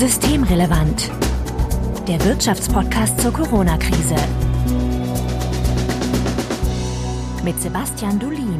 Systemrelevant. Der Wirtschaftspodcast zur Corona-Krise. Mit Sebastian Dulin.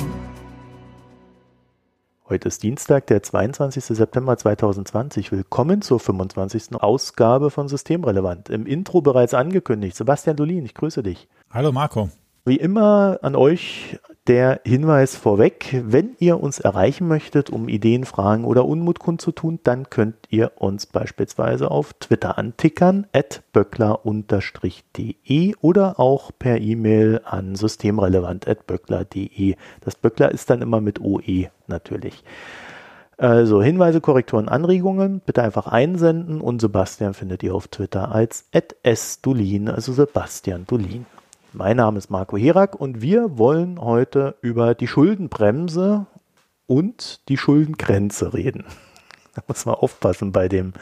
Heute ist Dienstag, der 22. September 2020. Willkommen zur 25. Ausgabe von Systemrelevant. Im Intro bereits angekündigt. Sebastian Dolin, ich grüße dich. Hallo Marco. Wie immer an euch der Hinweis vorweg, wenn ihr uns erreichen möchtet, um Ideen, Fragen oder Unmut kundzutun, dann könnt ihr uns beispielsweise auf Twitter antickern, at böckler-de oder auch per E-Mail an systemrelevant.böckler.de. Das Böckler ist dann immer mit OE natürlich. Also Hinweise, Korrekturen, Anregungen bitte einfach einsenden und Sebastian findet ihr auf Twitter als @sdulin, also Sebastian Dulin. Mein Name ist Marco Herak und wir wollen heute über die Schuldenbremse und die Schuldengrenze reden. Da muss man aufpassen bei den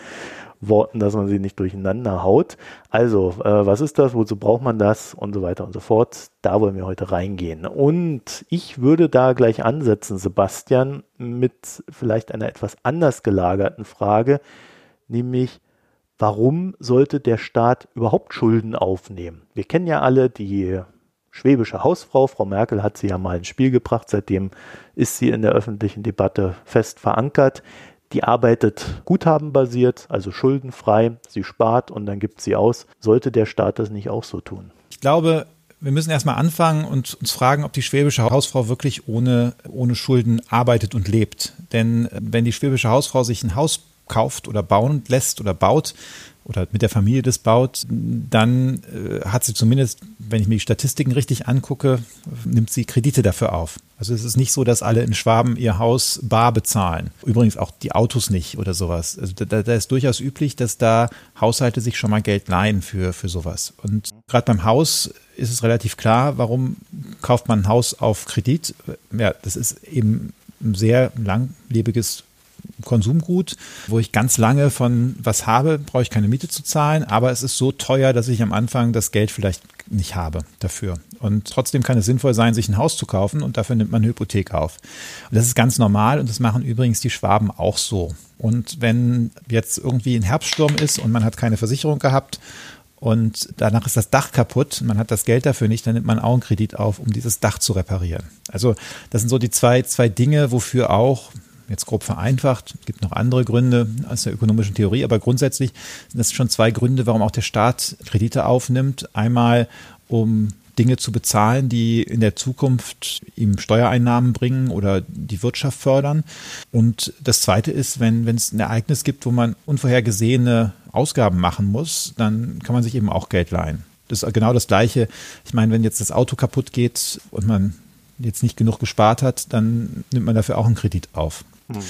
Worten, dass man sie nicht durcheinander haut. Also, äh, was ist das? Wozu braucht man das? Und so weiter und so fort. Da wollen wir heute reingehen. Und ich würde da gleich ansetzen, Sebastian, mit vielleicht einer etwas anders gelagerten Frage, nämlich, warum sollte der Staat überhaupt Schulden aufnehmen? Wir kennen ja alle die schwäbische Hausfrau. Frau Merkel hat sie ja mal ins Spiel gebracht. Seitdem ist sie in der öffentlichen Debatte fest verankert. Die arbeitet guthabenbasiert, also schuldenfrei. Sie spart und dann gibt sie aus. Sollte der Staat das nicht auch so tun? Ich glaube, wir müssen erstmal anfangen und uns fragen, ob die schwäbische Hausfrau wirklich ohne, ohne Schulden arbeitet und lebt. Denn wenn die schwäbische Hausfrau sich ein Haus kauft oder bauen lässt oder baut oder mit der Familie das baut, dann äh, hat sie zumindest, wenn ich mir die Statistiken richtig angucke, nimmt sie Kredite dafür auf. Also es ist nicht so, dass alle in Schwaben ihr Haus bar bezahlen. Übrigens auch die Autos nicht oder sowas. Also da, da ist durchaus üblich, dass da Haushalte sich schon mal Geld leihen für, für sowas. Und gerade beim Haus ist es relativ klar, warum kauft man ein Haus auf Kredit? Ja, das ist eben ein sehr langlebiges Konsumgut, wo ich ganz lange von was habe, brauche ich keine Miete zu zahlen, aber es ist so teuer, dass ich am Anfang das Geld vielleicht nicht habe dafür. Und trotzdem kann es sinnvoll sein, sich ein Haus zu kaufen und dafür nimmt man eine Hypothek auf. Und das ist ganz normal und das machen übrigens die Schwaben auch so. Und wenn jetzt irgendwie ein Herbststurm ist und man hat keine Versicherung gehabt und danach ist das Dach kaputt, man hat das Geld dafür nicht, dann nimmt man auch einen Kredit auf, um dieses Dach zu reparieren. Also das sind so die zwei, zwei Dinge, wofür auch jetzt grob vereinfacht. Es gibt noch andere Gründe aus der ökonomischen Theorie, aber grundsätzlich sind das schon zwei Gründe, warum auch der Staat Kredite aufnimmt. Einmal, um Dinge zu bezahlen, die in der Zukunft ihm Steuereinnahmen bringen oder die Wirtschaft fördern. Und das Zweite ist, wenn, wenn es ein Ereignis gibt, wo man unvorhergesehene Ausgaben machen muss, dann kann man sich eben auch Geld leihen. Das ist genau das Gleiche. Ich meine, wenn jetzt das Auto kaputt geht und man jetzt nicht genug gespart hat, dann nimmt man dafür auch einen Kredit auf. Mhm.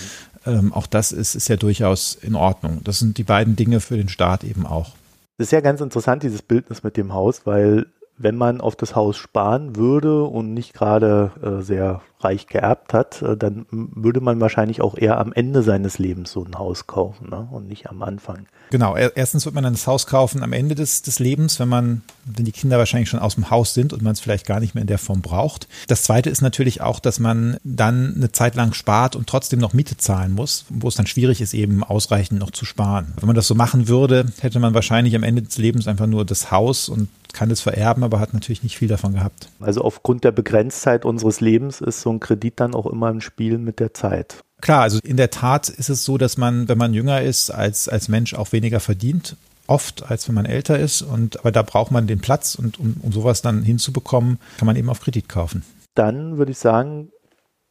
Ähm, auch das ist, ist ja durchaus in Ordnung. Das sind die beiden Dinge für den Staat eben auch. Das ist ja ganz interessant, dieses Bildnis mit dem Haus, weil wenn man auf das Haus sparen würde und nicht gerade äh, sehr reich geerbt hat, äh, dann würde man wahrscheinlich auch eher am Ende seines Lebens so ein Haus kaufen ne? und nicht am Anfang. Genau, erstens wird man dann das Haus kaufen am Ende des, des Lebens, wenn man, wenn die Kinder wahrscheinlich schon aus dem Haus sind und man es vielleicht gar nicht mehr in der Form braucht. Das zweite ist natürlich auch, dass man dann eine Zeit lang spart und trotzdem noch Miete zahlen muss, wo es dann schwierig ist, eben ausreichend noch zu sparen. Wenn man das so machen würde, hätte man wahrscheinlich am Ende des Lebens einfach nur das Haus und kann es vererben, aber hat natürlich nicht viel davon gehabt. Also aufgrund der Begrenztheit unseres Lebens ist so ein Kredit dann auch immer ein Spiel mit der Zeit. Klar, also in der Tat ist es so, dass man, wenn man jünger ist, als, als Mensch auch weniger verdient. Oft, als wenn man älter ist. Und, aber da braucht man den Platz und um, um sowas dann hinzubekommen, kann man eben auf Kredit kaufen. Dann würde ich sagen,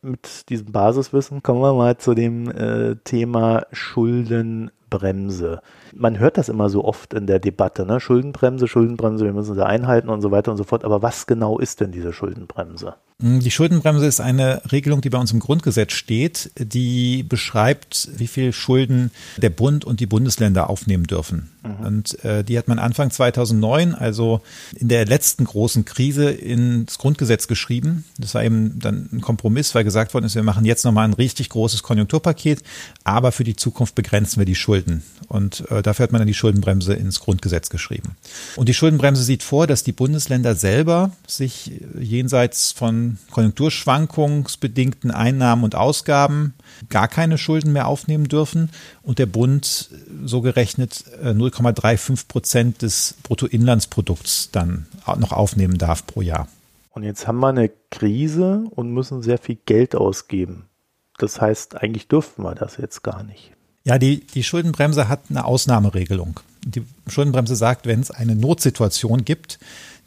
mit diesem Basiswissen kommen wir mal zu dem äh, Thema Schuldenbremse man hört das immer so oft in der Debatte, ne? Schuldenbremse, Schuldenbremse, wir müssen sie einhalten und so weiter und so fort. Aber was genau ist denn diese Schuldenbremse? Hm, die Schuldenbremse ist eine Regelung, die bei uns im Grundgesetz steht, die beschreibt, wie viel Schulden der Bund und die Bundesländer aufnehmen dürfen. Mhm. Und äh, die hat man Anfang 2009, also in der letzten großen Krise, ins Grundgesetz geschrieben. Das war eben dann ein Kompromiss, weil gesagt worden ist, wir machen jetzt nochmal ein richtig großes Konjunkturpaket, aber für die Zukunft begrenzen wir die Schulden Schulden. Und äh, dafür hat man dann die Schuldenbremse ins Grundgesetz geschrieben. Und die Schuldenbremse sieht vor, dass die Bundesländer selber sich jenseits von konjunkturschwankungsbedingten Einnahmen und Ausgaben gar keine Schulden mehr aufnehmen dürfen und der Bund so gerechnet 0,35 äh, Prozent des Bruttoinlandsprodukts dann noch aufnehmen darf pro Jahr. Und jetzt haben wir eine Krise und müssen sehr viel Geld ausgeben. Das heißt, eigentlich dürften wir das jetzt gar nicht. Ja, die, die Schuldenbremse hat eine Ausnahmeregelung. Die Schuldenbremse sagt, wenn es eine Notsituation gibt,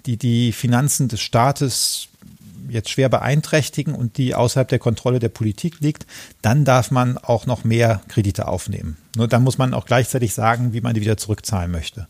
die die Finanzen des Staates jetzt schwer beeinträchtigen und die außerhalb der Kontrolle der Politik liegt, dann darf man auch noch mehr Kredite aufnehmen. Nur dann muss man auch gleichzeitig sagen, wie man die wieder zurückzahlen möchte.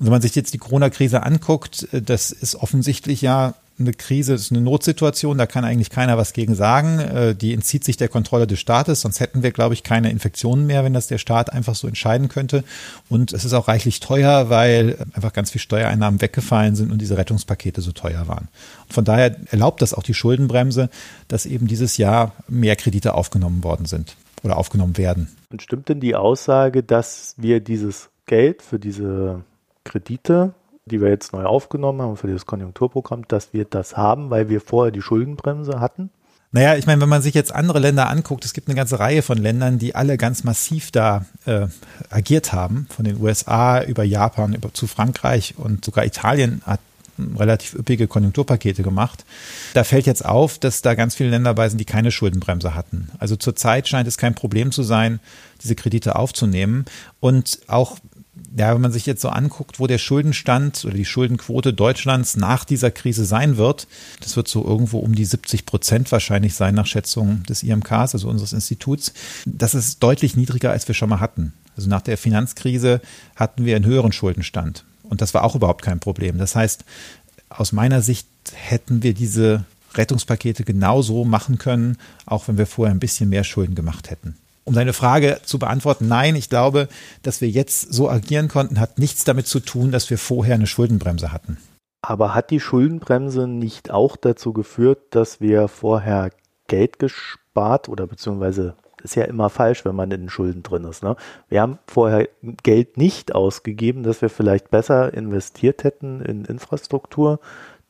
Und wenn man sich jetzt die Corona-Krise anguckt, äh, das ist offensichtlich ja eine Krise, ist eine Notsituation, da kann eigentlich keiner was gegen sagen. Äh, die entzieht sich der Kontrolle des Staates, sonst hätten wir, glaube ich, keine Infektionen mehr, wenn das der Staat einfach so entscheiden könnte. Und es ist auch reichlich teuer, weil einfach ganz viel Steuereinnahmen weggefallen sind und diese Rettungspakete so teuer waren. Und von daher erlaubt das auch die Schuldenbremse, dass eben dieses Jahr mehr Kredite aufgenommen worden sind oder aufgenommen werden. Und stimmt denn die Aussage, dass wir dieses Geld für diese Kredite die wir jetzt neu aufgenommen haben für das Konjunkturprogramm, dass wir das haben, weil wir vorher die Schuldenbremse hatten? Naja, ich meine, wenn man sich jetzt andere Länder anguckt, es gibt eine ganze Reihe von Ländern, die alle ganz massiv da äh, agiert haben, von den USA über Japan über zu Frankreich und sogar Italien hat relativ üppige Konjunkturpakete gemacht. Da fällt jetzt auf, dass da ganz viele Länder dabei sind, die keine Schuldenbremse hatten. Also zurzeit scheint es kein Problem zu sein, diese Kredite aufzunehmen. Und auch ja, wenn man sich jetzt so anguckt, wo der Schuldenstand oder die Schuldenquote Deutschlands nach dieser Krise sein wird, das wird so irgendwo um die 70 Prozent wahrscheinlich sein nach Schätzung des IMKs, also unseres Instituts. Das ist deutlich niedriger, als wir schon mal hatten. Also nach der Finanzkrise hatten wir einen höheren Schuldenstand. Und das war auch überhaupt kein Problem. Das heißt, aus meiner Sicht hätten wir diese Rettungspakete genauso machen können, auch wenn wir vorher ein bisschen mehr Schulden gemacht hätten. Um deine Frage zu beantworten, nein, ich glaube, dass wir jetzt so agieren konnten, hat nichts damit zu tun, dass wir vorher eine Schuldenbremse hatten. Aber hat die Schuldenbremse nicht auch dazu geführt, dass wir vorher Geld gespart oder beziehungsweise ist ja immer falsch, wenn man in den Schulden drin ist. Ne? Wir haben vorher Geld nicht ausgegeben, dass wir vielleicht besser investiert hätten in Infrastruktur,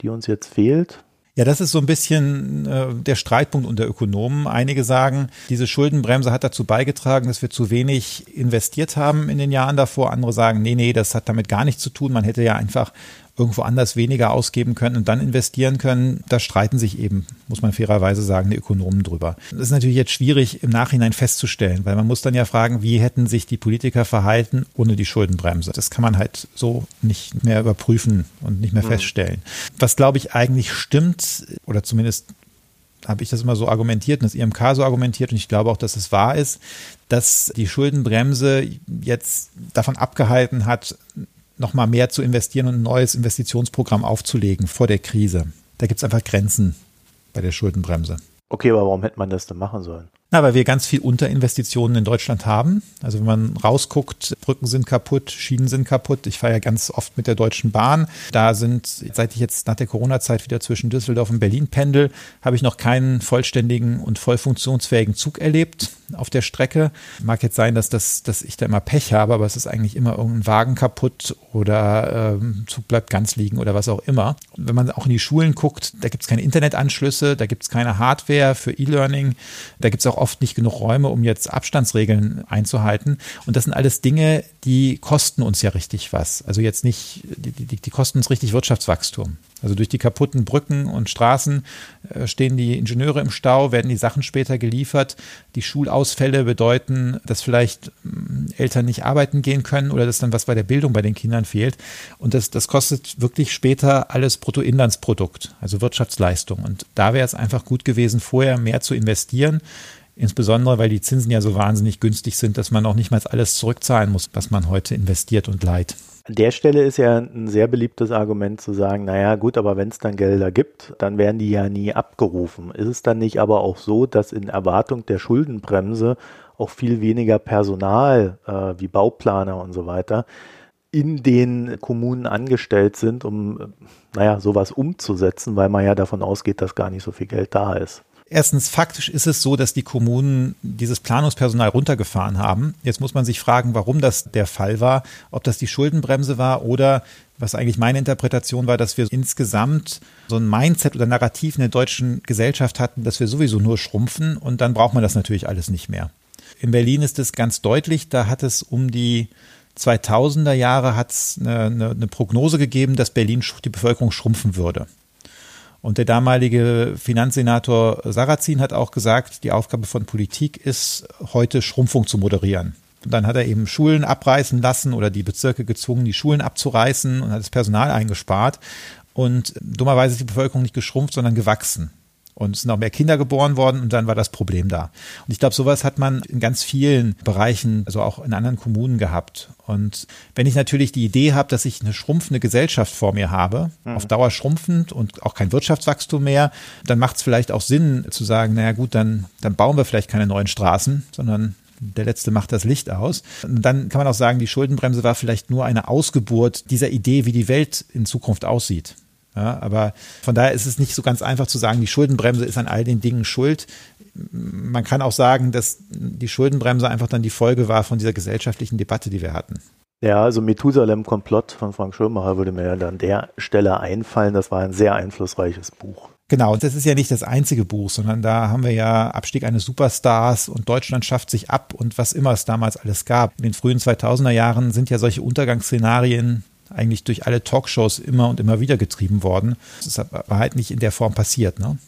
die uns jetzt fehlt. Ja, das ist so ein bisschen äh, der Streitpunkt unter Ökonomen. Einige sagen, diese Schuldenbremse hat dazu beigetragen, dass wir zu wenig investiert haben in den Jahren davor. Andere sagen, nee, nee, das hat damit gar nichts zu tun. Man hätte ja einfach irgendwo anders weniger ausgeben können und dann investieren können, da streiten sich eben, muss man fairerweise sagen, die Ökonomen drüber. Das ist natürlich jetzt schwierig im Nachhinein festzustellen, weil man muss dann ja fragen, wie hätten sich die Politiker verhalten ohne die Schuldenbremse. Das kann man halt so nicht mehr überprüfen und nicht mehr mhm. feststellen. Was glaube ich eigentlich stimmt, oder zumindest habe ich das immer so argumentiert und das IMK so argumentiert und ich glaube auch, dass es wahr ist, dass die Schuldenbremse jetzt davon abgehalten hat, nochmal mehr zu investieren und ein neues Investitionsprogramm aufzulegen vor der Krise. Da gibt es einfach Grenzen bei der Schuldenbremse. Okay, aber warum hätte man das denn machen sollen? Na, weil wir ganz viel Unterinvestitionen in Deutschland haben. Also wenn man rausguckt, Brücken sind kaputt, Schienen sind kaputt. Ich fahre ja ganz oft mit der Deutschen Bahn. Da sind, seit ich jetzt nach der Corona-Zeit wieder zwischen Düsseldorf und Berlin pendel, habe ich noch keinen vollständigen und voll funktionsfähigen Zug erlebt auf der Strecke. Mag jetzt sein, dass, das, dass ich da immer Pech habe, aber es ist eigentlich immer irgendein Wagen kaputt oder ähm, Zug bleibt ganz liegen oder was auch immer. Wenn man auch in die Schulen guckt, da gibt es keine Internetanschlüsse, da gibt es keine Hardware für E-Learning, da gibt es auch oft nicht genug Räume, um jetzt Abstandsregeln einzuhalten. Und das sind alles Dinge, die kosten uns ja richtig was. Also jetzt nicht, die, die, die kosten uns richtig Wirtschaftswachstum. Also durch die kaputten Brücken und Straßen äh, stehen die Ingenieure im Stau, werden die Sachen später geliefert. Die Schulausfälle bedeuten, dass vielleicht mm, Eltern nicht arbeiten gehen können oder dass dann was bei der Bildung bei den Kindern fehlt. Und das, das kostet wirklich später alles Bruttoinlandsprodukt, also Wirtschaftsleistung. Und da wäre es einfach gut gewesen, vorher mehr zu investieren Insbesondere, weil die Zinsen ja so wahnsinnig günstig sind, dass man auch nicht mal alles zurückzahlen muss, was man heute investiert und leiht. An der Stelle ist ja ein sehr beliebtes Argument zu sagen, naja gut, aber wenn es dann Gelder gibt, dann werden die ja nie abgerufen. Ist es dann nicht aber auch so, dass in Erwartung der Schuldenbremse auch viel weniger Personal äh, wie Bauplaner und so weiter in den Kommunen angestellt sind, um, naja, sowas umzusetzen, weil man ja davon ausgeht, dass gar nicht so viel Geld da ist? Erstens, faktisch ist es so, dass die Kommunen dieses Planungspersonal runtergefahren haben. Jetzt muss man sich fragen, warum das der Fall war, ob das die Schuldenbremse war oder was eigentlich meine Interpretation war, dass wir insgesamt so ein Mindset oder Narrativ in der deutschen Gesellschaft hatten, dass wir sowieso nur schrumpfen und dann braucht man das natürlich alles nicht mehr. In Berlin ist es ganz deutlich, da hat es um die 2000er Jahre hat es eine, eine, eine Prognose gegeben, dass Berlin die Bevölkerung schrumpfen würde. Und der damalige Finanzsenator Sarrazin hat auch gesagt, die Aufgabe von Politik ist, heute Schrumpfung zu moderieren. Und dann hat er eben Schulen abreißen lassen oder die Bezirke gezwungen, die Schulen abzureißen und hat das Personal eingespart. Und dummerweise ist die Bevölkerung nicht geschrumpft, sondern gewachsen. Und es sind auch mehr Kinder geboren worden und dann war das Problem da. Und ich glaube, sowas hat man in ganz vielen Bereichen, also auch in anderen Kommunen gehabt. Und wenn ich natürlich die Idee habe, dass ich eine schrumpfende Gesellschaft vor mir habe, mhm. auf Dauer schrumpfend und auch kein Wirtschaftswachstum mehr, dann macht es vielleicht auch Sinn zu sagen, naja gut, dann, dann bauen wir vielleicht keine neuen Straßen, sondern der letzte macht das Licht aus. Und dann kann man auch sagen, die Schuldenbremse war vielleicht nur eine Ausgeburt dieser Idee, wie die Welt in Zukunft aussieht. Ja, aber von daher ist es nicht so ganz einfach zu sagen, die Schuldenbremse ist an all den Dingen schuld. Man kann auch sagen, dass die Schuldenbremse einfach dann die Folge war von dieser gesellschaftlichen Debatte, die wir hatten. Ja, also Methusalem-Komplott von Frank Schirmacher würde mir ja an der Stelle einfallen. Das war ein sehr einflussreiches Buch. Genau, und das ist ja nicht das einzige Buch, sondern da haben wir ja Abstieg eines Superstars und Deutschland schafft sich ab und was immer es damals alles gab. In den frühen 2000er Jahren sind ja solche Untergangsszenarien eigentlich durch alle Talkshows immer und immer wieder getrieben worden. Das ist aber halt nicht in der Form passiert. Ne?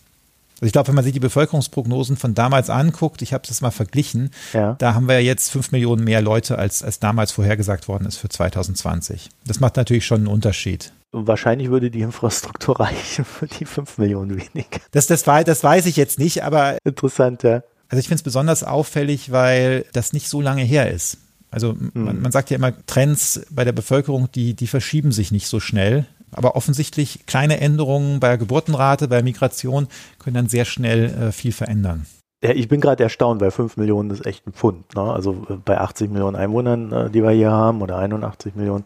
Also ich glaube, wenn man sich die Bevölkerungsprognosen von damals anguckt, ich habe das mal verglichen, ja. da haben wir jetzt fünf Millionen mehr Leute, als, als damals vorhergesagt worden ist für 2020. Das macht natürlich schon einen Unterschied. Wahrscheinlich würde die Infrastruktur reichen für die fünf Millionen weniger. Das, das, das weiß ich jetzt nicht, aber. Interessant, ja. Also ich finde es besonders auffällig, weil das nicht so lange her ist. Also man, mhm. man, sagt ja immer, Trends bei der Bevölkerung, die, die verschieben sich nicht so schnell. Aber offensichtlich kleine Änderungen bei der Geburtenrate, bei der Migration können dann sehr schnell äh, viel verändern. Ja, ich bin gerade erstaunt, weil 5 Millionen ist echt ein Pfund. Ne? Also äh, bei 80 Millionen Einwohnern, äh, die wir hier haben, oder 81 Millionen,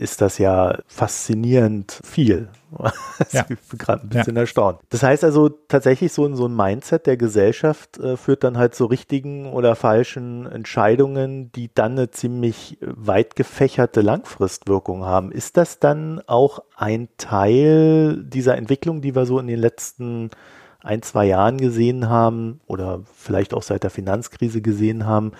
ist das ja faszinierend viel. ja. Ich bin gerade ein bisschen ja. erstaunt. Das heißt also tatsächlich so, so ein Mindset der Gesellschaft äh, führt dann halt zu richtigen oder falschen Entscheidungen, die dann eine ziemlich weit gefächerte Langfristwirkung haben. Ist das dann auch ein Teil dieser Entwicklung, die wir so in den letzten ein, zwei Jahren gesehen haben oder vielleicht auch seit der Finanzkrise gesehen haben,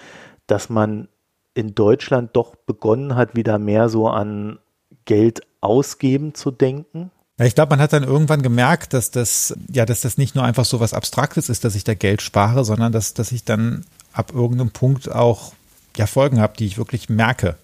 dass man in Deutschland doch begonnen hat, wieder mehr so an Geld ausgeben zu denken? Ja, ich glaube, man hat dann irgendwann gemerkt, dass das, ja, dass das nicht nur einfach so was Abstraktes ist, dass ich da Geld spare, sondern dass, dass ich dann ab irgendeinem Punkt auch ja, Folgen habe, die ich wirklich merke.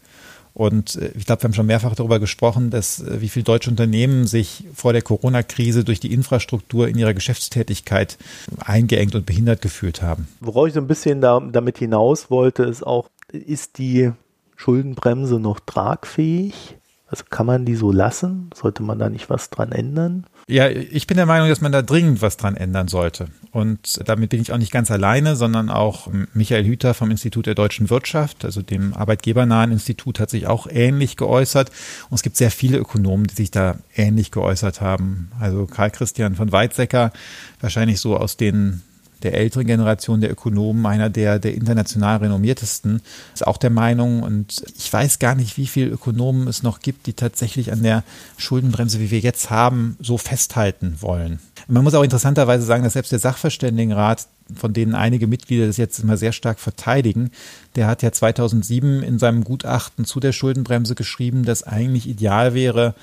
Und äh, ich glaube, wir haben schon mehrfach darüber gesprochen, dass äh, wie viele deutsche Unternehmen sich vor der Corona-Krise durch die Infrastruktur in ihrer Geschäftstätigkeit eingeengt und behindert gefühlt haben. Worauf ich so ein bisschen da, damit hinaus wollte, ist auch, ist die Schuldenbremse noch tragfähig? Also kann man die so lassen? Sollte man da nicht was dran ändern? Ja, ich bin der Meinung, dass man da dringend was dran ändern sollte. Und damit bin ich auch nicht ganz alleine, sondern auch Michael Hüter vom Institut der deutschen Wirtschaft, also dem arbeitgebernahen Institut, hat sich auch ähnlich geäußert. Und es gibt sehr viele Ökonomen, die sich da ähnlich geäußert haben. Also Karl Christian von Weizsäcker, wahrscheinlich so aus den der älteren Generation der Ökonomen, einer der, der international renommiertesten, ist auch der Meinung, und ich weiß gar nicht, wie viele Ökonomen es noch gibt, die tatsächlich an der Schuldenbremse, wie wir jetzt haben, so festhalten wollen. man muss auch interessanterweise sagen, dass selbst der Sachverständigenrat, von denen einige Mitglieder das jetzt immer sehr stark verteidigen, der hat ja 2007 in seinem Gutachten zu der Schuldenbremse geschrieben, dass eigentlich ideal wäre,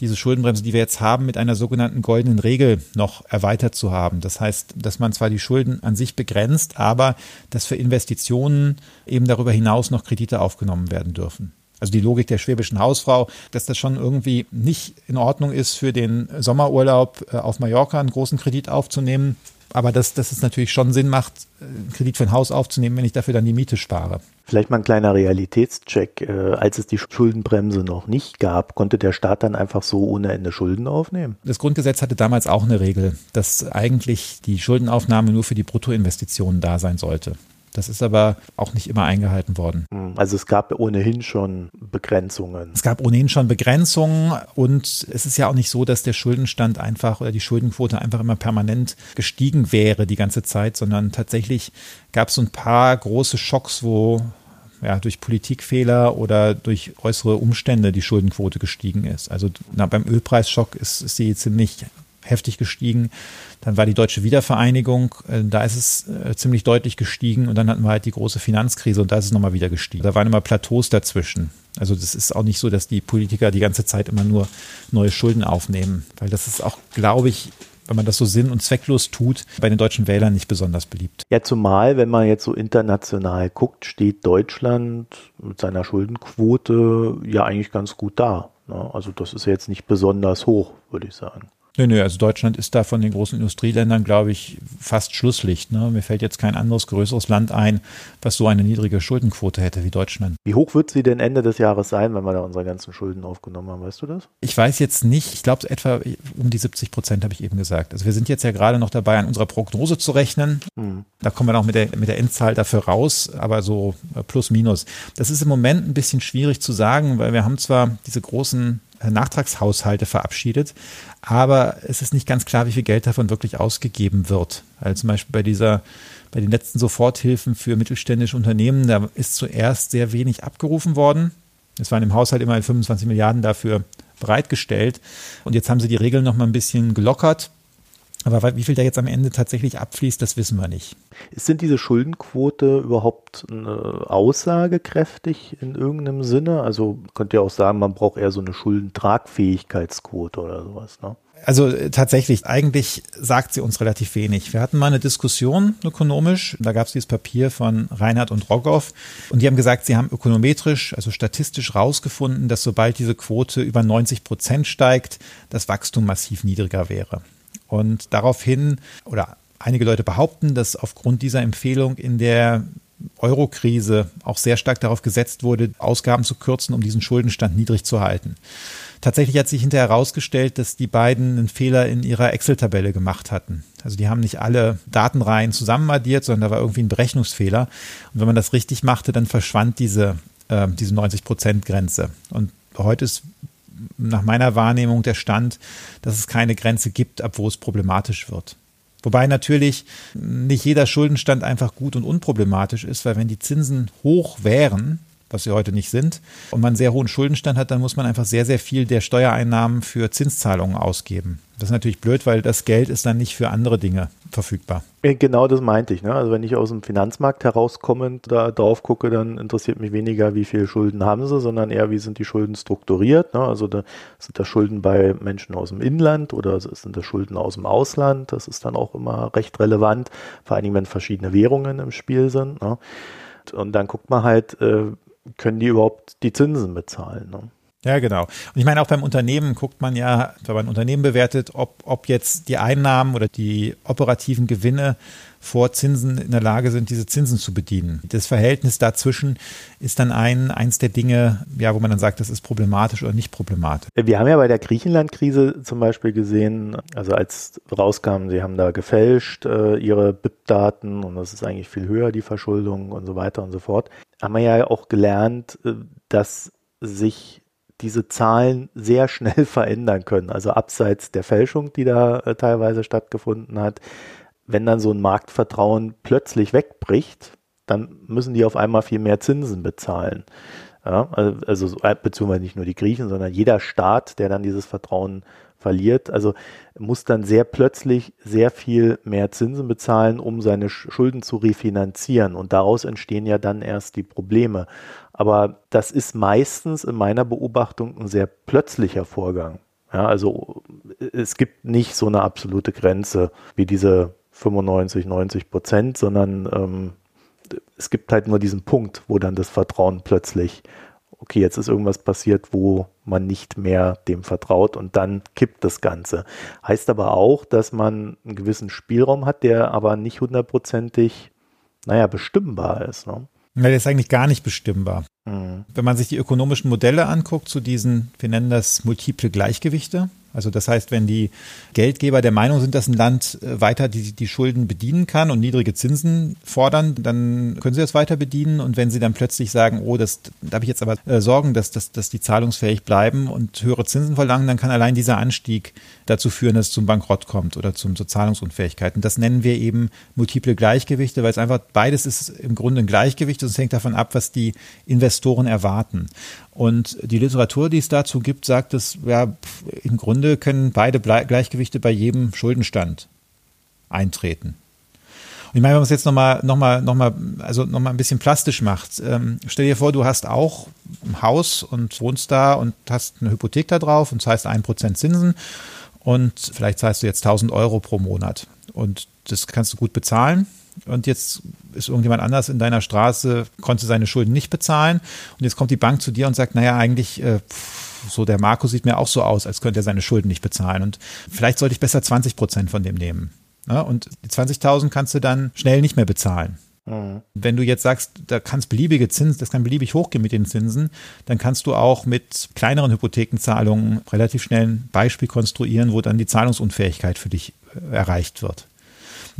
diese Schuldenbremse, die wir jetzt haben, mit einer sogenannten goldenen Regel noch erweitert zu haben. Das heißt, dass man zwar die Schulden an sich begrenzt, aber dass für Investitionen eben darüber hinaus noch Kredite aufgenommen werden dürfen. Also die Logik der schwäbischen Hausfrau, dass das schon irgendwie nicht in Ordnung ist, für den Sommerurlaub äh, auf Mallorca einen großen Kredit aufzunehmen, aber dass, dass es natürlich schon Sinn macht, einen Kredit für ein Haus aufzunehmen, wenn ich dafür dann die Miete spare. Vielleicht mal ein kleiner Realitätscheck. Äh, als es die Schuldenbremse noch nicht gab, konnte der Staat dann einfach so ohne Ende Schulden aufnehmen? Das Grundgesetz hatte damals auch eine Regel, dass eigentlich die Schuldenaufnahme nur für die Bruttoinvestitionen da sein sollte. Das ist aber auch nicht immer eingehalten worden. Hm, also es gab ohnehin schon Begrenzungen. Es gab ohnehin schon Begrenzungen und es ist ja auch nicht so, dass der Schuldenstand einfach oder die Schuldenquote einfach immer permanent gestiegen wäre die ganze Zeit, sondern tatsächlich gab es so ein paar große Schocks, wo ja, durch Politikfehler oder durch äußere Umstände die Schuldenquote gestiegen ist. Also na, beim Ölpreisschock ist, ist sie ziemlich heftig gestiegen. Dann war die deutsche Wiedervereinigung, äh, da ist es äh, ziemlich deutlich gestiegen und dann hatten wir halt die große Finanzkrise und da ist es nochmal wieder gestiegen. Da waren immer Plateaus dazwischen. Also das ist auch nicht so, dass die Politiker die ganze Zeit immer nur neue Schulden aufnehmen, weil das ist auch, glaube ich, wenn man das so sinn- und zwecklos tut, bei den deutschen Wählern nicht besonders beliebt. Ja, zumal, wenn man jetzt so international guckt, steht Deutschland mit seiner Schuldenquote ja eigentlich ganz gut da. Ne? Also das ist jetzt nicht besonders hoch, würde ich sagen. Nö, nö, also Deutschland ist da von den großen Industrieländern, glaube ich, fast Schlusslicht. Ne? Mir fällt jetzt kein anderes größeres Land ein, was so eine niedrige Schuldenquote hätte wie Deutschland. Wie hoch wird sie denn Ende des Jahres sein, wenn wir da unsere ganzen Schulden aufgenommen haben? Weißt du das? Ich weiß jetzt nicht. Ich glaube, etwa um die 70 Prozent habe ich eben gesagt. Also wir sind jetzt ja gerade noch dabei, an unserer Prognose zu rechnen. Hm. Da kommen wir noch mit der, mit der Endzahl dafür raus, aber so äh, plus minus. Das ist im Moment ein bisschen schwierig zu sagen, weil wir haben zwar diese großen Nachtragshaushalte verabschiedet, aber es ist nicht ganz klar, wie viel Geld davon wirklich ausgegeben wird. Also zum Beispiel bei dieser, bei den letzten Soforthilfen für mittelständische Unternehmen, da ist zuerst sehr wenig abgerufen worden. Es waren im Haushalt immerhin 25 Milliarden dafür bereitgestellt. Und jetzt haben sie die Regeln noch mal ein bisschen gelockert. Aber wie viel da jetzt am Ende tatsächlich abfließt, das wissen wir nicht. Sind diese Schuldenquote überhaupt aussagekräftig in irgendeinem Sinne? Also könnt ihr auch sagen, man braucht eher so eine Schuldentragfähigkeitsquote oder sowas, ne? Also äh, tatsächlich, eigentlich sagt sie uns relativ wenig. Wir hatten mal eine Diskussion ökonomisch, da gab es dieses Papier von Reinhard und Rogoff und die haben gesagt, sie haben ökonometrisch, also statistisch rausgefunden, dass sobald diese Quote über 90 Prozent steigt, das Wachstum massiv niedriger wäre. Und daraufhin, oder einige Leute behaupten, dass aufgrund dieser Empfehlung in der Euro-Krise auch sehr stark darauf gesetzt wurde, Ausgaben zu kürzen, um diesen Schuldenstand niedrig zu halten. Tatsächlich hat sich hinterher herausgestellt, dass die beiden einen Fehler in ihrer Excel-Tabelle gemacht hatten. Also die haben nicht alle Datenreihen zusammenaddiert, sondern da war irgendwie ein Berechnungsfehler. Und wenn man das richtig machte, dann verschwand diese, äh, diese 90-Prozent-Grenze. Und heute ist nach meiner Wahrnehmung der Stand, dass es keine Grenze gibt, ab wo es problematisch wird. Wobei natürlich nicht jeder Schuldenstand einfach gut und unproblematisch ist, weil wenn die Zinsen hoch wären, was sie heute nicht sind, und man einen sehr hohen Schuldenstand hat, dann muss man einfach sehr, sehr viel der Steuereinnahmen für Zinszahlungen ausgeben. Das ist natürlich blöd, weil das Geld ist dann nicht für andere Dinge verfügbar. Äh, genau das meinte ich. Ne? Also wenn ich aus dem Finanzmarkt herauskommend da drauf gucke, dann interessiert mich weniger, wie viele Schulden haben sie, sondern eher, wie sind die Schulden strukturiert. Ne? Also da, sind das Schulden bei Menschen aus dem Inland oder sind das Schulden aus dem Ausland? Das ist dann auch immer recht relevant, vor allem wenn verschiedene Währungen im Spiel sind. Ne? Und dann guckt man halt, äh, können die überhaupt die Zinsen bezahlen? Ne? Ja, genau. Und ich meine, auch beim Unternehmen guckt man ja, wenn man ein Unternehmen bewertet, ob, ob jetzt die Einnahmen oder die operativen Gewinne vor Zinsen in der Lage sind, diese Zinsen zu bedienen. Das Verhältnis dazwischen ist dann ein, eins der Dinge, ja, wo man dann sagt, das ist problematisch oder nicht problematisch. Wir haben ja bei der Griechenland-Krise zum Beispiel gesehen, also als rauskam, sie haben da gefälscht äh, ihre BIP-Daten und das ist eigentlich viel höher, die Verschuldung und so weiter und so fort, haben wir ja auch gelernt, äh, dass sich diese Zahlen sehr schnell verändern können. Also abseits der Fälschung, die da äh, teilweise stattgefunden hat, wenn dann so ein Marktvertrauen plötzlich wegbricht, dann müssen die auf einmal viel mehr Zinsen bezahlen. Ja, also, also äh, beziehungsweise nicht nur die Griechen, sondern jeder Staat, der dann dieses Vertrauen verliert, also muss dann sehr plötzlich sehr viel mehr Zinsen bezahlen, um seine Schulden zu refinanzieren. Und daraus entstehen ja dann erst die Probleme. Aber das ist meistens in meiner Beobachtung ein sehr plötzlicher Vorgang. Ja, also es gibt nicht so eine absolute Grenze wie diese 95, 90 Prozent, sondern ähm, es gibt halt nur diesen Punkt, wo dann das Vertrauen plötzlich, okay, jetzt ist irgendwas passiert, wo man nicht mehr dem vertraut und dann kippt das Ganze. Heißt aber auch, dass man einen gewissen Spielraum hat, der aber nicht hundertprozentig, naja, bestimmbar ist. Ne? Ja, der ist eigentlich gar nicht bestimmbar. Mhm. Wenn man sich die ökonomischen Modelle anguckt zu diesen, wir nennen das multiple Gleichgewichte, Also das heißt, wenn die Geldgeber der Meinung sind, dass ein Land äh, weiter die, die Schulden bedienen kann und niedrige Zinsen fordern, dann können sie das weiter bedienen. Und wenn sie dann plötzlich sagen, oh, das, da habe ich jetzt aber äh, Sorgen, dass, dass, dass die zahlungsfähig bleiben und höhere Zinsen verlangen, dann kann allein dieser Anstieg dazu führen, dass es zum Bankrott kommt oder zum, zur Zahlungsunfähigkeit. Und das nennen wir eben multiple Gleichgewichte, weil es einfach beides ist im Grunde ein Gleichgewicht und es hängt davon ab, was die Investoren erwarten. Und die Literatur, die es dazu gibt, sagt es, ja, im Grunde können beide Gleichgewichte bei jedem Schuldenstand eintreten. Und ich meine, wenn man es jetzt nochmal, noch mal, noch mal, also noch ein bisschen plastisch macht, ähm, stell dir vor, du hast auch ein Haus und wohnst da und hast eine Hypothek da drauf und zahlst ein Prozent Zinsen und vielleicht zahlst du jetzt 1000 Euro pro Monat und das kannst du gut bezahlen und jetzt ist irgendjemand anders in deiner Straße, konnte seine Schulden nicht bezahlen und jetzt kommt die Bank zu dir und sagt, naja, eigentlich, äh, so der Marco sieht mir auch so aus, als könnte er seine Schulden nicht bezahlen und vielleicht sollte ich besser 20 Prozent von dem nehmen. Ja, und die 20.000 kannst du dann schnell nicht mehr bezahlen. Mhm. Wenn du jetzt sagst, da kannst beliebige Zinsen, das kann beliebig hochgehen mit den Zinsen, dann kannst du auch mit kleineren Hypothekenzahlungen relativ schnell ein Beispiel konstruieren, wo dann die Zahlungsunfähigkeit für dich äh, erreicht wird.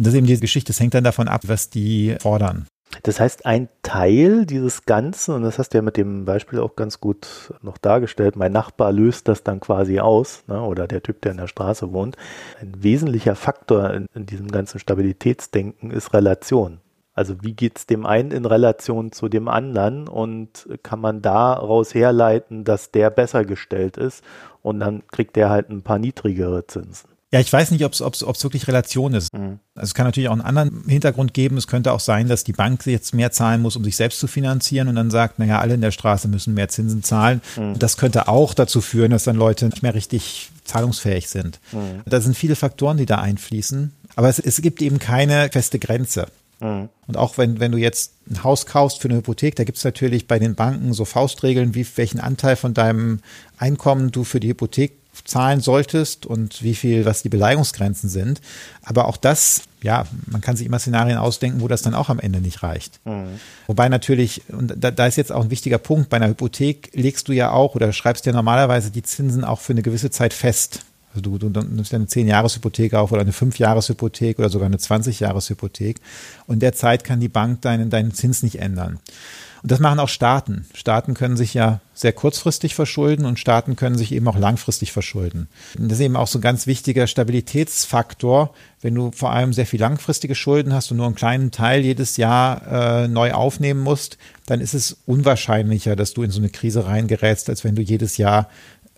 Das ist eben die Geschichte, das hängt dann davon ab, was die fordern. Das heißt, ein Teil dieses Ganzen, und das hast du ja mit dem Beispiel auch ganz gut noch dargestellt, mein Nachbar löst das dann quasi aus, ne, oder der Typ, der in der Straße wohnt. Ein wesentlicher Faktor in, in diesem ganzen Stabilitätsdenken ist Relation. Also wie geht es dem einen in Relation zu dem anderen und kann man daraus herleiten, dass der besser gestellt ist und dann kriegt der halt ein paar niedrigere Zinsen. Ja, ich weiß nicht, ob es wirklich Relation ist. Mhm. Also es kann natürlich auch einen anderen Hintergrund geben. Es könnte auch sein, dass die Bank jetzt mehr zahlen muss, um sich selbst zu finanzieren und dann sagt, naja, alle in der Straße müssen mehr Zinsen zahlen. Mhm. Das könnte auch dazu führen, dass dann Leute nicht mehr richtig zahlungsfähig sind. Mhm. Da sind viele Faktoren, die da einfließen. Aber es, es gibt eben keine feste Grenze. Mhm. Und auch wenn, wenn du jetzt ein Haus kaufst für eine Hypothek, da gibt es natürlich bei den Banken so Faustregeln, wie welchen Anteil von deinem Einkommen du für die Hypothek zahlen solltest und wie viel, was die Beleihungsgrenzen sind. Aber auch das, ja, man kann sich immer Szenarien ausdenken, wo das dann auch am Ende nicht reicht. Mhm. Wobei natürlich, und da, da ist jetzt auch ein wichtiger Punkt, bei einer Hypothek legst du ja auch oder schreibst ja normalerweise die Zinsen auch für eine gewisse Zeit fest. Also du, du nimmst ja eine 10-Jahres-Hypothek auf oder eine 5-Jahres-Hypothek oder sogar eine 20-Jahres-Hypothek. Und in der Zeit kann die Bank deinen, deinen Zins nicht ändern. Und das machen auch Staaten. Staaten können sich ja sehr kurzfristig verschulden und Staaten können sich eben auch langfristig verschulden. Und das ist eben auch so ein ganz wichtiger Stabilitätsfaktor. Wenn du vor allem sehr viel langfristige Schulden hast und nur einen kleinen Teil jedes Jahr äh, neu aufnehmen musst, dann ist es unwahrscheinlicher, dass du in so eine Krise reingerätst, als wenn du jedes Jahr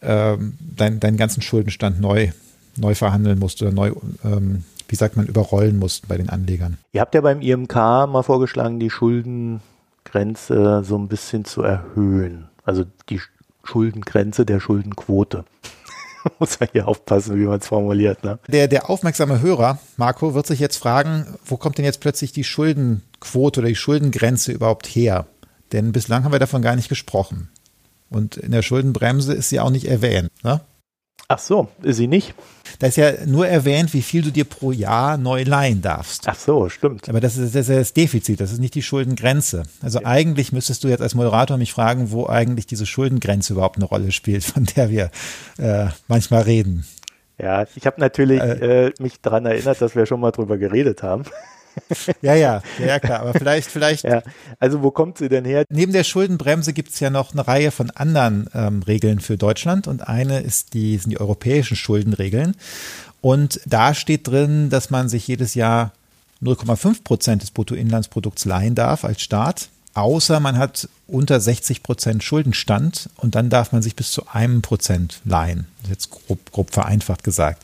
äh, dein, deinen ganzen Schuldenstand neu, neu verhandeln musst oder neu ähm, wie sagt man, überrollen musst bei den Anlegern. Ihr habt ja beim IMK mal vorgeschlagen, die Schulden Schuldengrenze so ein bisschen zu erhöhen. Also die Schuldengrenze der Schuldenquote. Muss man hier aufpassen, wie man es formuliert. Ne? Der, der aufmerksame Hörer, Marco, wird sich jetzt fragen, wo kommt denn jetzt plötzlich die Schuldenquote oder die Schuldengrenze überhaupt her? Denn bislang haben wir davon gar nicht gesprochen. Und in der Schuldenbremse ist sie auch nicht erwähnt. Ne? Ach so, ist sie nicht? Da ist ja nur erwähnt, wie viel du dir pro Jahr neu leihen darfst. Ach so, stimmt. Aber das ist, das, ist das Defizit, das ist nicht die Schuldengrenze. Also ja. eigentlich müsstest du jetzt als Moderator mich fragen, wo eigentlich diese Schuldengrenze überhaupt eine Rolle spielt, von der wir äh, manchmal reden. Ja, ich habe natürlich äh, äh, mich daran erinnert, dass wir schon mal drüber geredet haben. ja, ja, ja, klar. Aber vielleicht, vielleicht. Ja. Also wo kommt sie denn her? Neben der Schuldenbremse gibt es ja noch eine Reihe von anderen ähm, Regeln für Deutschland und eine ist die, sind die europäischen Schuldenregeln. Und da steht drin, dass man sich jedes Jahr 0,5 Prozent des Bruttoinlandsprodukts leihen darf als Staat, außer man hat unter 60 Prozent Schuldenstand und dann darf man sich bis zu einem Prozent leihen. Das ist jetzt grob, grob vereinfacht gesagt.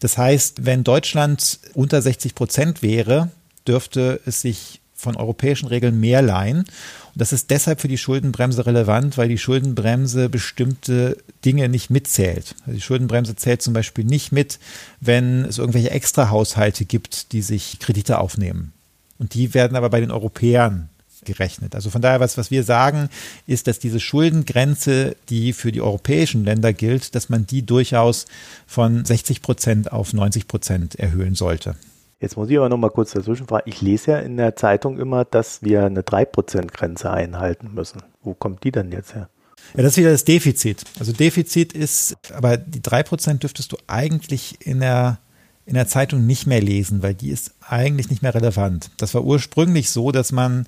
Das heißt, wenn Deutschland unter 60 Prozent wäre, dürfte es sich von europäischen Regeln mehr leihen. Und das ist deshalb für die Schuldenbremse relevant, weil die Schuldenbremse bestimmte Dinge nicht mitzählt. Also die Schuldenbremse zählt zum Beispiel nicht mit, wenn es irgendwelche Extrahaushalte gibt, die sich Kredite aufnehmen. Und die werden aber bei den Europäern gerechnet. Also von daher, was, was wir sagen, ist, dass diese Schuldengrenze, die für die europäischen Länder gilt, dass man die durchaus von 60 Prozent auf 90 Prozent erhöhen sollte. Jetzt muss ich aber noch mal kurz dazwischen fragen. Ich lese ja in der Zeitung immer, dass wir eine 3%-Grenze einhalten müssen. Wo kommt die denn jetzt her? Ja, das ist wieder das Defizit. Also Defizit ist, aber die drei Prozent dürftest du eigentlich in der, in der Zeitung nicht mehr lesen, weil die ist eigentlich nicht mehr relevant. Das war ursprünglich so, dass man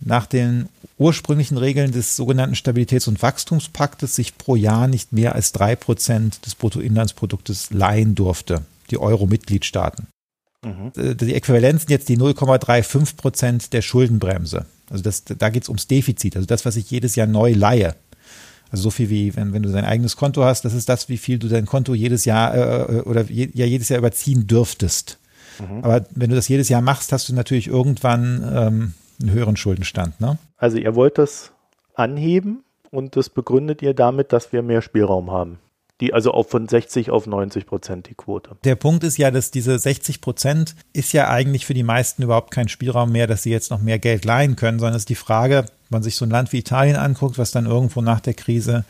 nach den ursprünglichen Regeln des sogenannten Stabilitäts- und Wachstumspaktes sich pro Jahr nicht mehr als drei Prozent des Bruttoinlandsproduktes leihen durfte, die Euro-Mitgliedstaaten. Mhm. Die Äquivalenz sind jetzt die 0,35 Prozent der Schuldenbremse. Also das, da geht es ums Defizit, also das, was ich jedes Jahr neu leihe. Also so viel wie, wenn, wenn du dein eigenes Konto hast, das ist das, wie viel du dein Konto jedes Jahr äh, äh oder je, ja jedes Jahr überziehen dürftest. Mhm. Aber wenn du das jedes Jahr machst, hast du natürlich irgendwann ähm, einen höheren Schuldenstand. Ne? Also ihr wollt das anheben und das begründet ihr damit, dass wir mehr Spielraum haben die also auch von 60 auf 90 Prozent die Quote. Der Punkt ist ja, dass diese 60 Prozent ist ja eigentlich für die meisten überhaupt kein Spielraum mehr, dass sie jetzt noch mehr Geld leihen können, sondern es ist die Frage, wenn man sich so ein Land wie Italien anguckt, was dann irgendwo nach der Krise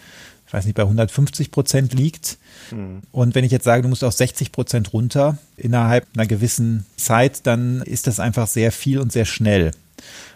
ich weiß nicht, bei 150 Prozent liegt. Mhm. Und wenn ich jetzt sage, du musst auf 60 Prozent runter innerhalb einer gewissen Zeit, dann ist das einfach sehr viel und sehr schnell.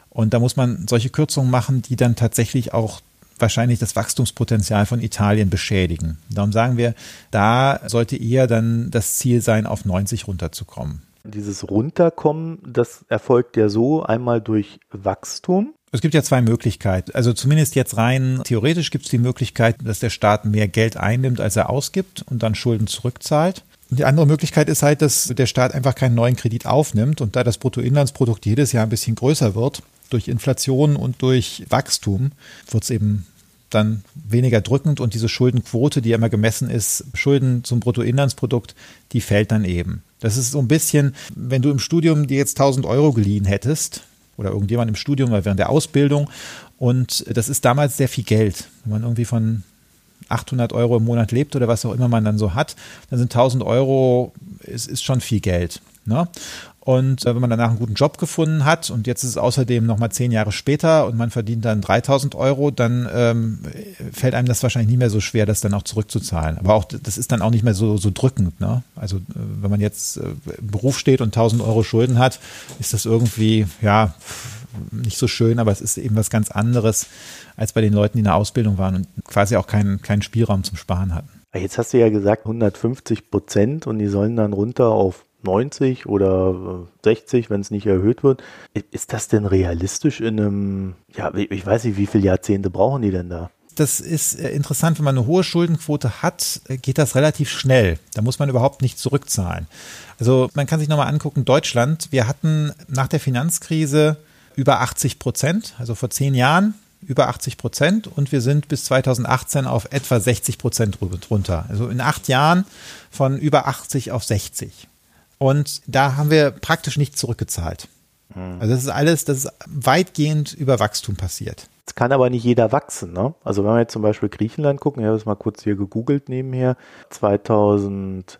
Und da muss man solche Kürzungen machen, die dann tatsächlich auch wahrscheinlich das Wachstumspotenzial von Italien beschädigen. Darum sagen wir, da sollte eher dann das Ziel sein, auf 90 runterzukommen. Dieses Runterkommen, das erfolgt ja so einmal durch Wachstum. Es gibt ja zwei Möglichkeiten. Also zumindest jetzt rein theoretisch gibt es die Möglichkeit, dass der Staat mehr Geld einnimmt, als er ausgibt und dann Schulden zurückzahlt. Und die andere Möglichkeit ist halt, dass der Staat einfach keinen neuen Kredit aufnimmt und da das Bruttoinlandsprodukt jedes Jahr ein bisschen größer wird, durch Inflation und durch Wachstum wird es eben dann weniger drückend und diese Schuldenquote, die immer gemessen ist, Schulden zum Bruttoinlandsprodukt, die fällt dann eben. Das ist so ein bisschen, wenn du im Studium dir jetzt 1000 Euro geliehen hättest oder irgendjemand im Studium oder während der Ausbildung und das ist damals sehr viel Geld. Wenn man irgendwie von 800 Euro im Monat lebt oder was auch immer man dann so hat, dann sind 1000 Euro, ist, ist schon viel Geld. Ne? Und äh, wenn man danach einen guten Job gefunden hat und jetzt ist es außerdem nochmal zehn Jahre später und man verdient dann 3000 Euro, dann ähm, fällt einem das wahrscheinlich nicht mehr so schwer, das dann auch zurückzuzahlen. Aber auch das ist dann auch nicht mehr so, so drückend. Ne? Also äh, wenn man jetzt äh, im Beruf steht und 1000 Euro Schulden hat, ist das irgendwie, ja, nicht so schön, aber es ist eben was ganz anderes als bei den Leuten, die in der Ausbildung waren und quasi auch keinen, keinen Spielraum zum Sparen hatten. Jetzt hast du ja gesagt 150 Prozent und die sollen dann runter auf 90 oder 60, wenn es nicht erhöht wird. Ist das denn realistisch in einem, ja, ich weiß nicht, wie viele Jahrzehnte brauchen die denn da? Das ist äh, interessant, wenn man eine hohe Schuldenquote hat, äh, geht das relativ schnell. Da muss man überhaupt nicht zurückzahlen. Also man kann sich nochmal angucken, Deutschland, wir hatten nach der Finanzkrise über 80 Prozent, also vor zehn Jahren über 80 Prozent und wir sind bis 2018 auf etwa 60 Prozent runter. Also in acht Jahren von über 80 auf 60. Und da haben wir praktisch nicht zurückgezahlt. Mhm. Also das ist alles, das ist weitgehend über Wachstum passiert. Es kann aber nicht jeder wachsen, ne? Also wenn wir jetzt zum Beispiel Griechenland gucken, ich habe es mal kurz hier gegoogelt nebenher, 2011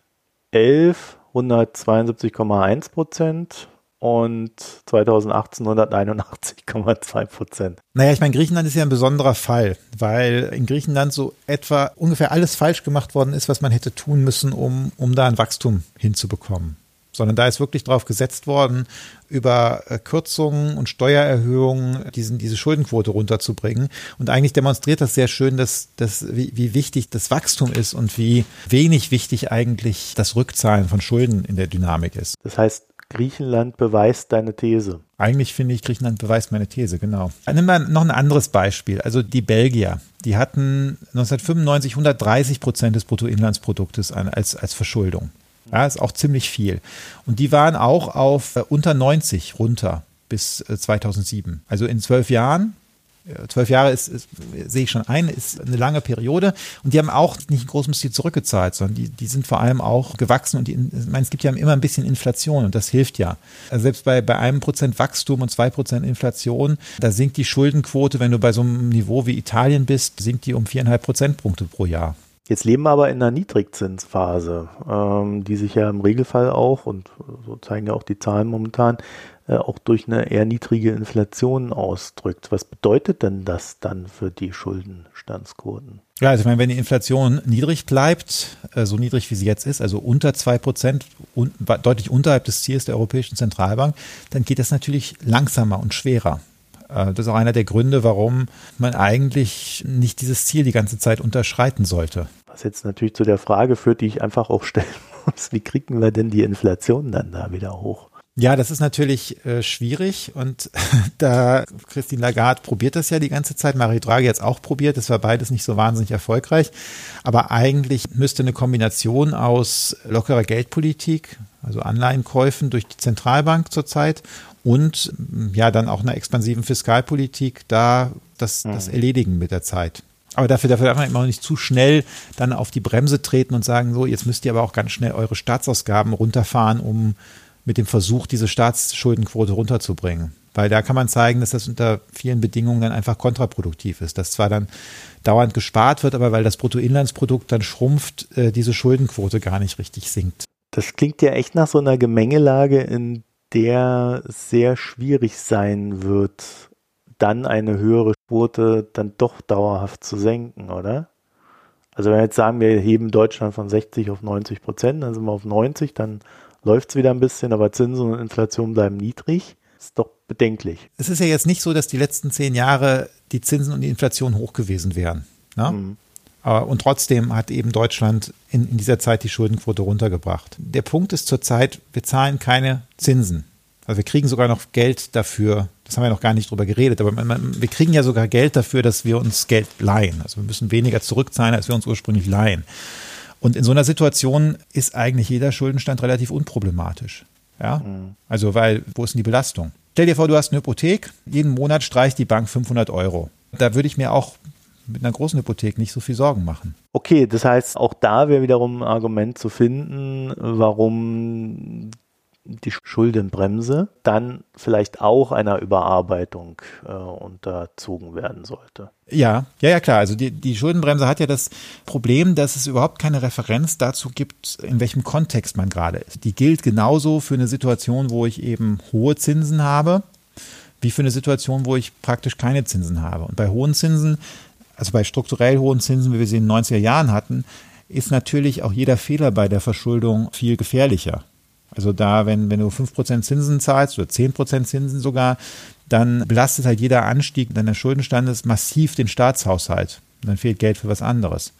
172,1 Prozent und 2018 181,2 Prozent. Naja, ich meine, Griechenland ist ja ein besonderer Fall, weil in Griechenland so etwa ungefähr alles falsch gemacht worden ist, was man hätte tun müssen, um, um da ein Wachstum hinzubekommen sondern da ist wirklich darauf gesetzt worden, über äh, Kürzungen und Steuererhöhungen diesen, diese Schuldenquote runterzubringen. Und eigentlich demonstriert das sehr schön, dass, dass, wie, wie wichtig das Wachstum ist und wie wenig wichtig eigentlich das Rückzahlen von Schulden in der Dynamik ist. Das heißt, Griechenland beweist deine These. Eigentlich finde ich, Griechenland beweist meine These, genau. Nehmen wir noch ein anderes Beispiel. Also die Belgier, die hatten 1995 130 Prozent des Bruttoinlandsproduktes als, als Verschuldung. Ja, ist auch ziemlich viel. Und die waren auch auf äh, unter 90 runter bis äh, 2007. Also in zwölf Jahren zwölf Jahre ist, ist, sehe ich schon ein, ist eine lange Periode. Und die haben auch nicht in großem Stil zurückgezahlt, sondern die, die sind vor allem auch gewachsen. Und die, ich meine, es gibt ja immer ein bisschen Inflation und das hilft ja. Also selbst bei, bei einem Prozent Wachstum und zwei Prozent Inflation, da sinkt die Schuldenquote, wenn du bei so einem Niveau wie Italien bist, sinkt die um viereinhalb Prozentpunkte pro Jahr. Jetzt leben wir aber in einer Niedrigzinsphase, ähm, die sich ja im Regelfall auch, und so zeigen ja auch die Zahlen momentan, äh, auch durch eine eher niedrige Inflation ausdrückt. Was bedeutet denn das dann für die Schuldenstandsquoten? Ja, also ich meine, wenn die Inflation niedrig bleibt, äh, so niedrig wie sie jetzt ist, also unter zwei Prozent, un deutlich unterhalb des Ziels der Europäischen Zentralbank, dann geht das natürlich langsamer und schwerer das ist auch einer der Gründe, warum man eigentlich nicht dieses Ziel die ganze Zeit unterschreiten sollte. Was jetzt natürlich zu der Frage führt, die ich einfach auch stellen muss, wie kriegen wir denn die Inflation dann da wieder hoch? Ja, das ist natürlich äh, schwierig und da Christine Lagarde probiert das ja die ganze Zeit, Marie Draghi jetzt auch probiert, das war beides nicht so wahnsinnig erfolgreich, aber eigentlich müsste eine Kombination aus lockerer Geldpolitik, also Anleihenkäufen durch die Zentralbank zurzeit und ja dann auch einer expansiven Fiskalpolitik da das, das mhm. erledigen mit der Zeit. Aber dafür, dafür darf man immer nicht zu schnell dann auf die Bremse treten und sagen, so, jetzt müsst ihr aber auch ganz schnell eure Staatsausgaben runterfahren, um mit dem Versuch, diese Staatsschuldenquote runterzubringen. Weil da kann man zeigen, dass das unter vielen Bedingungen dann einfach kontraproduktiv ist. Dass zwar dann dauernd gespart wird, aber weil das Bruttoinlandsprodukt dann schrumpft, äh, diese Schuldenquote gar nicht richtig sinkt. Das klingt ja echt nach so einer Gemengelage, in der sehr schwierig sein wird, dann eine höhere Quote dann doch dauerhaft zu senken, oder? Also wenn wir jetzt sagen, wir heben Deutschland von 60 auf 90 Prozent, dann sind wir auf 90, dann läuft es wieder ein bisschen, aber Zinsen und Inflation bleiben niedrig. Ist doch bedenklich. Es ist ja jetzt nicht so, dass die letzten zehn Jahre die Zinsen und die Inflation hoch gewesen wären. Ne? Mhm. Und trotzdem hat eben Deutschland in, in dieser Zeit die Schuldenquote runtergebracht. Der Punkt ist zurzeit, wir zahlen keine Zinsen. Also wir kriegen sogar noch Geld dafür, das haben wir noch gar nicht drüber geredet, aber man, man, wir kriegen ja sogar Geld dafür, dass wir uns Geld leihen. Also wir müssen weniger zurückzahlen, als wir uns ursprünglich leihen. Und in so einer Situation ist eigentlich jeder Schuldenstand relativ unproblematisch. Ja, mhm. also weil, wo ist denn die Belastung? Stell dir vor, du hast eine Hypothek, jeden Monat streicht die Bank 500 Euro. Da würde ich mir auch mit einer großen Hypothek nicht so viel Sorgen machen. Okay, das heißt, auch da wäre wiederum ein Argument zu finden, warum die Schuldenbremse dann vielleicht auch einer Überarbeitung äh, unterzogen werden sollte. Ja, ja, ja, klar. Also die, die Schuldenbremse hat ja das Problem, dass es überhaupt keine Referenz dazu gibt, in welchem Kontext man gerade ist. Die gilt genauso für eine Situation, wo ich eben hohe Zinsen habe, wie für eine Situation, wo ich praktisch keine Zinsen habe. Und bei hohen Zinsen, also bei strukturell hohen Zinsen, wie wir sie in den 90er Jahren hatten, ist natürlich auch jeder Fehler bei der Verschuldung viel gefährlicher. Also da, wenn, wenn du 5% Zinsen zahlst oder 10% Zinsen sogar, dann belastet halt jeder Anstieg deines Schuldenstandes massiv den Staatshaushalt. Und dann fehlt Geld für was anderes.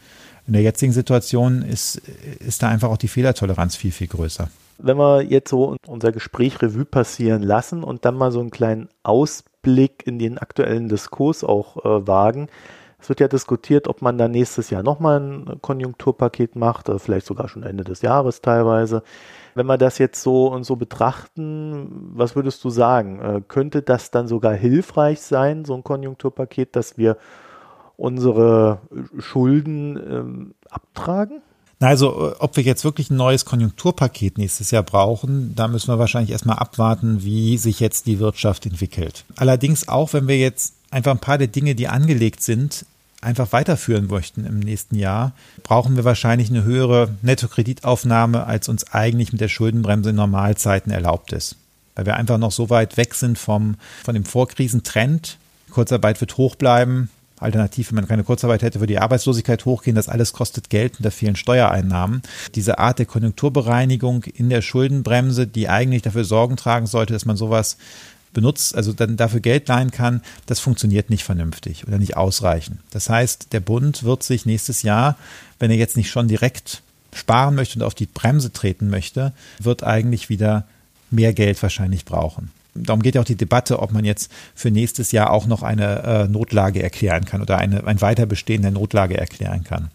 In der jetzigen Situation ist, ist da einfach auch die Fehlertoleranz viel, viel größer. Wenn wir jetzt so unser Gespräch Revue passieren lassen und dann mal so einen kleinen Ausblick in den aktuellen Diskurs auch äh, wagen. Es wird ja diskutiert, ob man da nächstes Jahr nochmal ein Konjunkturpaket macht, oder vielleicht sogar schon Ende des Jahres teilweise. Wenn wir das jetzt so und so betrachten, was würdest du sagen? Äh, könnte das dann sogar hilfreich sein, so ein Konjunkturpaket, dass wir unsere Schulden ähm, abtragen? Also, äh, ob wir jetzt wirklich ein neues Konjunkturpaket nächstes Jahr brauchen, da müssen wir wahrscheinlich erstmal abwarten, wie sich jetzt die Wirtschaft entwickelt. Allerdings auch, wenn wir jetzt einfach ein paar der Dinge, die angelegt sind, einfach weiterführen möchten im nächsten Jahr, brauchen wir wahrscheinlich eine höhere Nettokreditaufnahme, als uns eigentlich mit der Schuldenbremse in Normalzeiten erlaubt ist. Weil wir einfach noch so weit weg sind vom, von dem Vorkrisentrend. Kurzarbeit wird hoch bleiben. Alternativ, wenn man keine Kurzarbeit hätte, würde die Arbeitslosigkeit hochgehen. Das alles kostet Geld und da fehlen Steuereinnahmen. Diese Art der Konjunkturbereinigung in der Schuldenbremse, die eigentlich dafür Sorgen tragen sollte, dass man sowas benutzt, also dann dafür Geld leihen kann, das funktioniert nicht vernünftig oder nicht ausreichend. Das heißt, der Bund wird sich nächstes Jahr, wenn er jetzt nicht schon direkt sparen möchte und auf die Bremse treten möchte, wird eigentlich wieder mehr Geld wahrscheinlich brauchen darum geht ja auch die Debatte, ob man jetzt für nächstes Jahr auch noch eine äh, Notlage erklären kann oder eine, ein Weiterbestehen der Notlage erklären kann.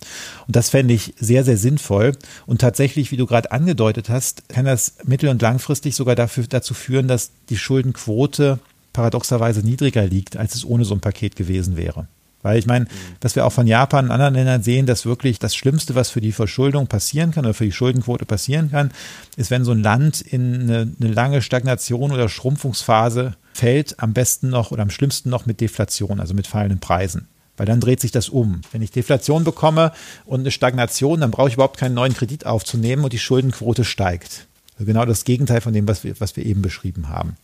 Und das fände ich sehr, sehr sinnvoll. Und tatsächlich, wie du gerade angedeutet hast, kann das mittel- und langfristig sogar dafür, dazu führen, dass die Schuldenquote paradoxerweise niedriger liegt, als es ohne so ein Paket gewesen wäre. Weil ich meine, dass wir auch von Japan und anderen Ländern sehen, dass wirklich das Schlimmste, was für die Verschuldung passieren kann oder für die Schuldenquote passieren kann, ist, wenn so ein Land in eine, eine lange Stagnation oder Schrumpfungsphase fällt, am besten noch oder am schlimmsten noch mit Deflation, also mit fallenden Preisen. Weil dann dreht sich das um. Wenn ich Deflation bekomme und eine Stagnation, dann brauche ich überhaupt keinen neuen Kredit aufzunehmen und die Schuldenquote steigt. Genau das Gegenteil von dem, was wir, was wir eben beschrieben haben.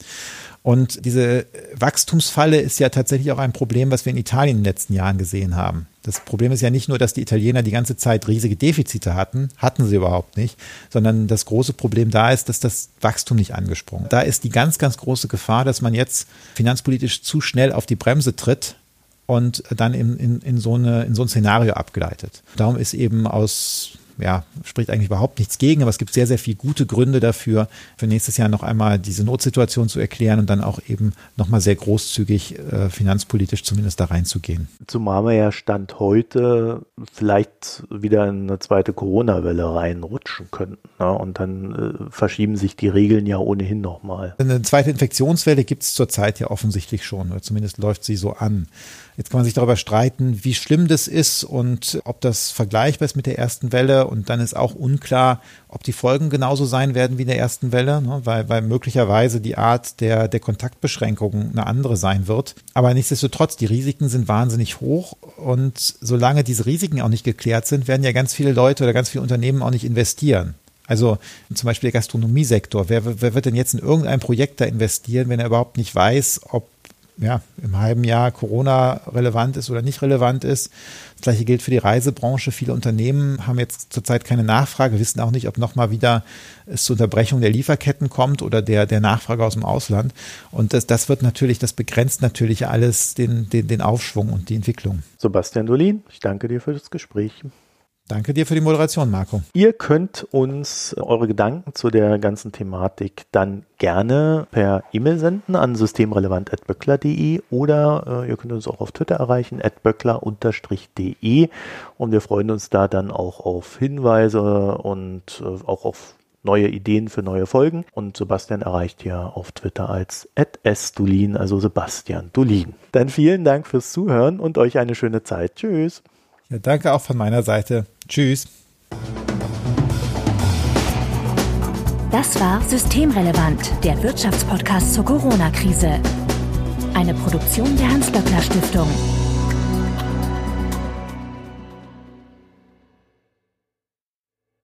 Und diese Wachstumsfalle ist ja tatsächlich auch ein Problem, was wir in Italien in den letzten Jahren gesehen haben. Das Problem ist ja nicht nur, dass die Italiener die ganze Zeit riesige Defizite hatten, hatten sie überhaupt nicht, sondern das große Problem da ist, dass das Wachstum nicht angesprungen. Da ist die ganz, ganz große Gefahr, dass man jetzt finanzpolitisch zu schnell auf die Bremse tritt und dann in, in, in, so, eine, in so ein Szenario abgeleitet. Darum ist eben aus ja, spricht eigentlich überhaupt nichts gegen, aber es gibt sehr, sehr viele gute Gründe dafür, für nächstes Jahr noch einmal diese Notsituation zu erklären und dann auch eben nochmal sehr großzügig äh, finanzpolitisch zumindest da reinzugehen. Zumal wir ja Stand heute vielleicht wieder in eine zweite Corona-Welle reinrutschen könnten. Ne? Und dann äh, verschieben sich die Regeln ja ohnehin nochmal. Eine zweite Infektionswelle gibt es zurzeit ja offensichtlich schon, oder zumindest läuft sie so an. Jetzt kann man sich darüber streiten, wie schlimm das ist und ob das vergleichbar ist mit der ersten Welle. Und dann ist auch unklar, ob die Folgen genauso sein werden wie in der ersten Welle, ne? weil, weil möglicherweise die Art der, der Kontaktbeschränkungen eine andere sein wird. Aber nichtsdestotrotz, die Risiken sind wahnsinnig hoch. Und solange diese Risiken auch nicht geklärt sind, werden ja ganz viele Leute oder ganz viele Unternehmen auch nicht investieren. Also zum Beispiel der Gastronomiesektor. Wer, wer wird denn jetzt in irgendein Projekt da investieren, wenn er überhaupt nicht weiß, ob ja, im halben Jahr Corona relevant ist oder nicht relevant ist. Das gleiche gilt für die Reisebranche. Viele Unternehmen haben jetzt zurzeit keine Nachfrage, wissen auch nicht, ob nochmal wieder es zur Unterbrechung der Lieferketten kommt oder der, der Nachfrage aus dem Ausland. Und das, das wird natürlich, das begrenzt natürlich alles den, den, den Aufschwung und die Entwicklung. Sebastian Dolin, ich danke dir für das Gespräch. Danke dir für die Moderation, Marco. Ihr könnt uns eure Gedanken zu der ganzen Thematik dann gerne per E-Mail senden an systemrelevant.böckler.de oder äh, ihr könnt uns auch auf Twitter erreichen, böckler-de und wir freuen uns da dann auch auf Hinweise und äh, auch auf neue Ideen für neue Folgen. Und Sebastian erreicht ja auf Twitter als @sdulin, also Sebastian Dulin. Dann vielen Dank fürs Zuhören und euch eine schöne Zeit. Tschüss. Ja, danke auch von meiner Seite. Tschüss. Das war Systemrelevant, der Wirtschaftspodcast zur Corona-Krise. Eine Produktion der Hans-Böckler Stiftung.